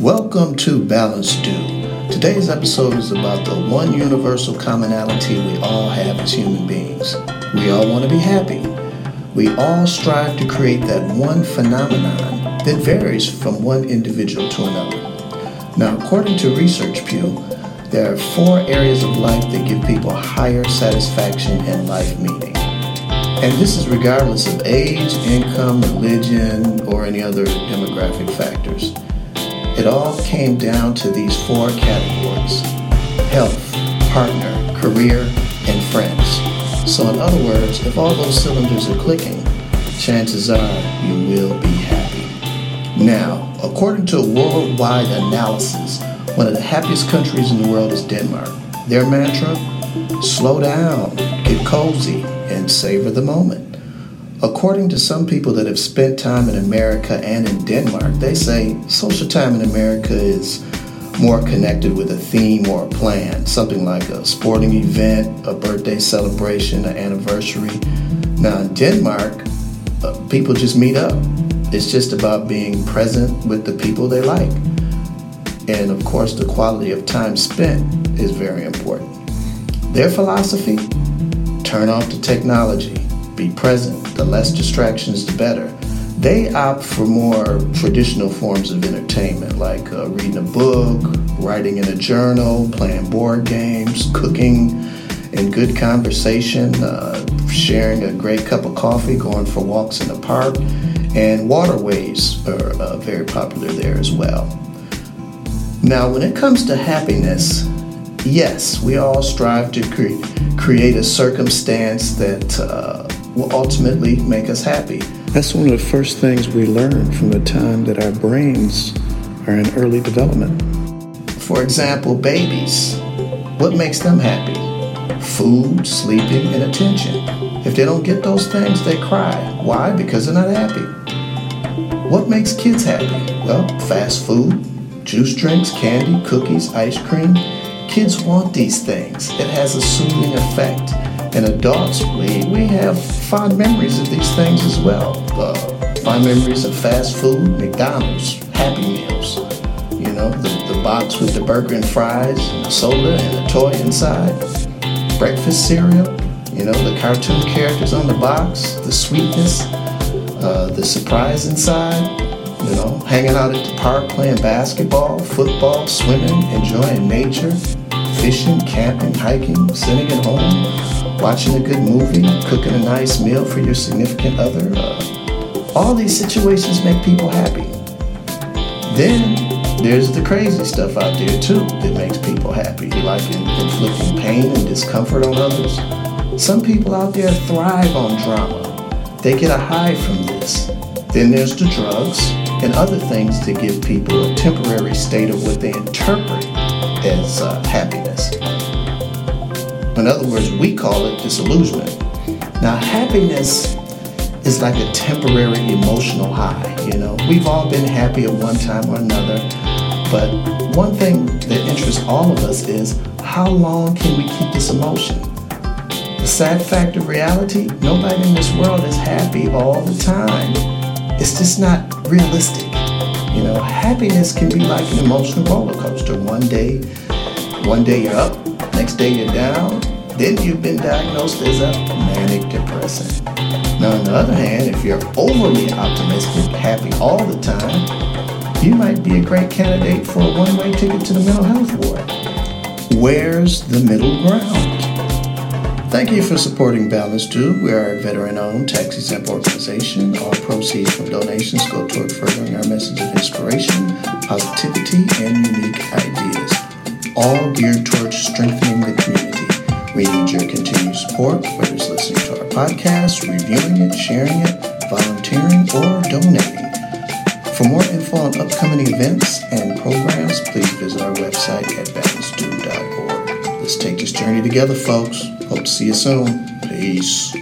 Welcome to Balance Due. Today's episode is about the one universal commonality we all have as human beings. We all want to be happy. We all strive to create that one phenomenon that varies from one individual to another. Now, according to Research Pew, there are four areas of life that give people higher satisfaction and life meaning. And this is regardless of age, income, religion, or any other demographic factors. It all came down to these four categories health, partner, career, and friends. So, in other words, if all those cylinders are clicking, chances are you will be happy. Now, according to a worldwide analysis, one of the happiest countries in the world is Denmark. Their mantra slow down, get cozy, and savor the moment. According to some people that have spent time in America and in Denmark, they say social time in America is more connected with a theme or a plan, something like a sporting event, a birthday celebration, an anniversary. Now, in Denmark, uh, people just meet up. It's just about being present with the people they like. And of course, the quality of time spent is very important. Their philosophy turn off the technology, be present, the less distractions, the better. They opt for more traditional forms of entertainment like uh, reading a book, writing in a journal, playing board games, cooking, and good conversation, uh, sharing a great cup of coffee, going for walks in the park, and waterways are uh, very popular there as well. Now, when it comes to happiness, yes, we all strive to cre- create a circumstance that uh, will ultimately make us happy. That's one of the first things we learn from the time that our brains are in early development. For example, babies. What makes them happy? Food, sleeping, and attention. If they don't get those things, they cry. Why? Because they're not happy. What makes kids happy? Well, fast food, juice drinks, candy, cookies, ice cream. Kids want these things. It has a soothing effect. And adults, we, we have fond memories of these things as well. Uh, fond memories of fast food, McDonald's, Happy Meals. You know, the, the box with the burger and fries, and the soda, and the toy inside. Breakfast cereal, you know, the cartoon characters on the box, the sweetness, uh, the surprise inside. You know, hanging out at the park playing basketball, football, swimming, enjoying nature, fishing, camping, hiking, sitting at home, watching a good movie, cooking a nice meal for your significant other. Uh, all these situations make people happy. Then there's the crazy stuff out there too that makes people happy, like inflicting pain and discomfort on others. Some people out there thrive on drama. They get a high from this. Then there's the drugs and other things to give people a temporary state of what they interpret as uh, happiness. In other words, we call it disillusionment. Now, happiness is like a temporary emotional high. You know, we've all been happy at one time or another, but one thing that interests all of us is how long can we keep this emotion? The sad fact of reality, nobody in this world is happy all the time. It's just not realistic. You know, happiness can be like an emotional roller coaster. One day, one day you're up, next day you're down, then you've been diagnosed as a manic depressive. Now, on the other hand, if you're overly optimistic, happy all the time, you might be a great candidate for a one-way ticket to the mental health ward. Where's the middle ground? Thank you for supporting Balance Due. We are a veteran owned, tax exempt organization. All proceeds from donations go toward furthering our message of inspiration, positivity, and unique ideas, all geared towards strengthening the community. We need your continued support, whether it's listening to our podcast, reviewing it, sharing it, volunteering, or donating. For more info on upcoming events and programs, please visit our website at balancedue.org. Let's take this journey together, folks. Hope to see you soon. Peace.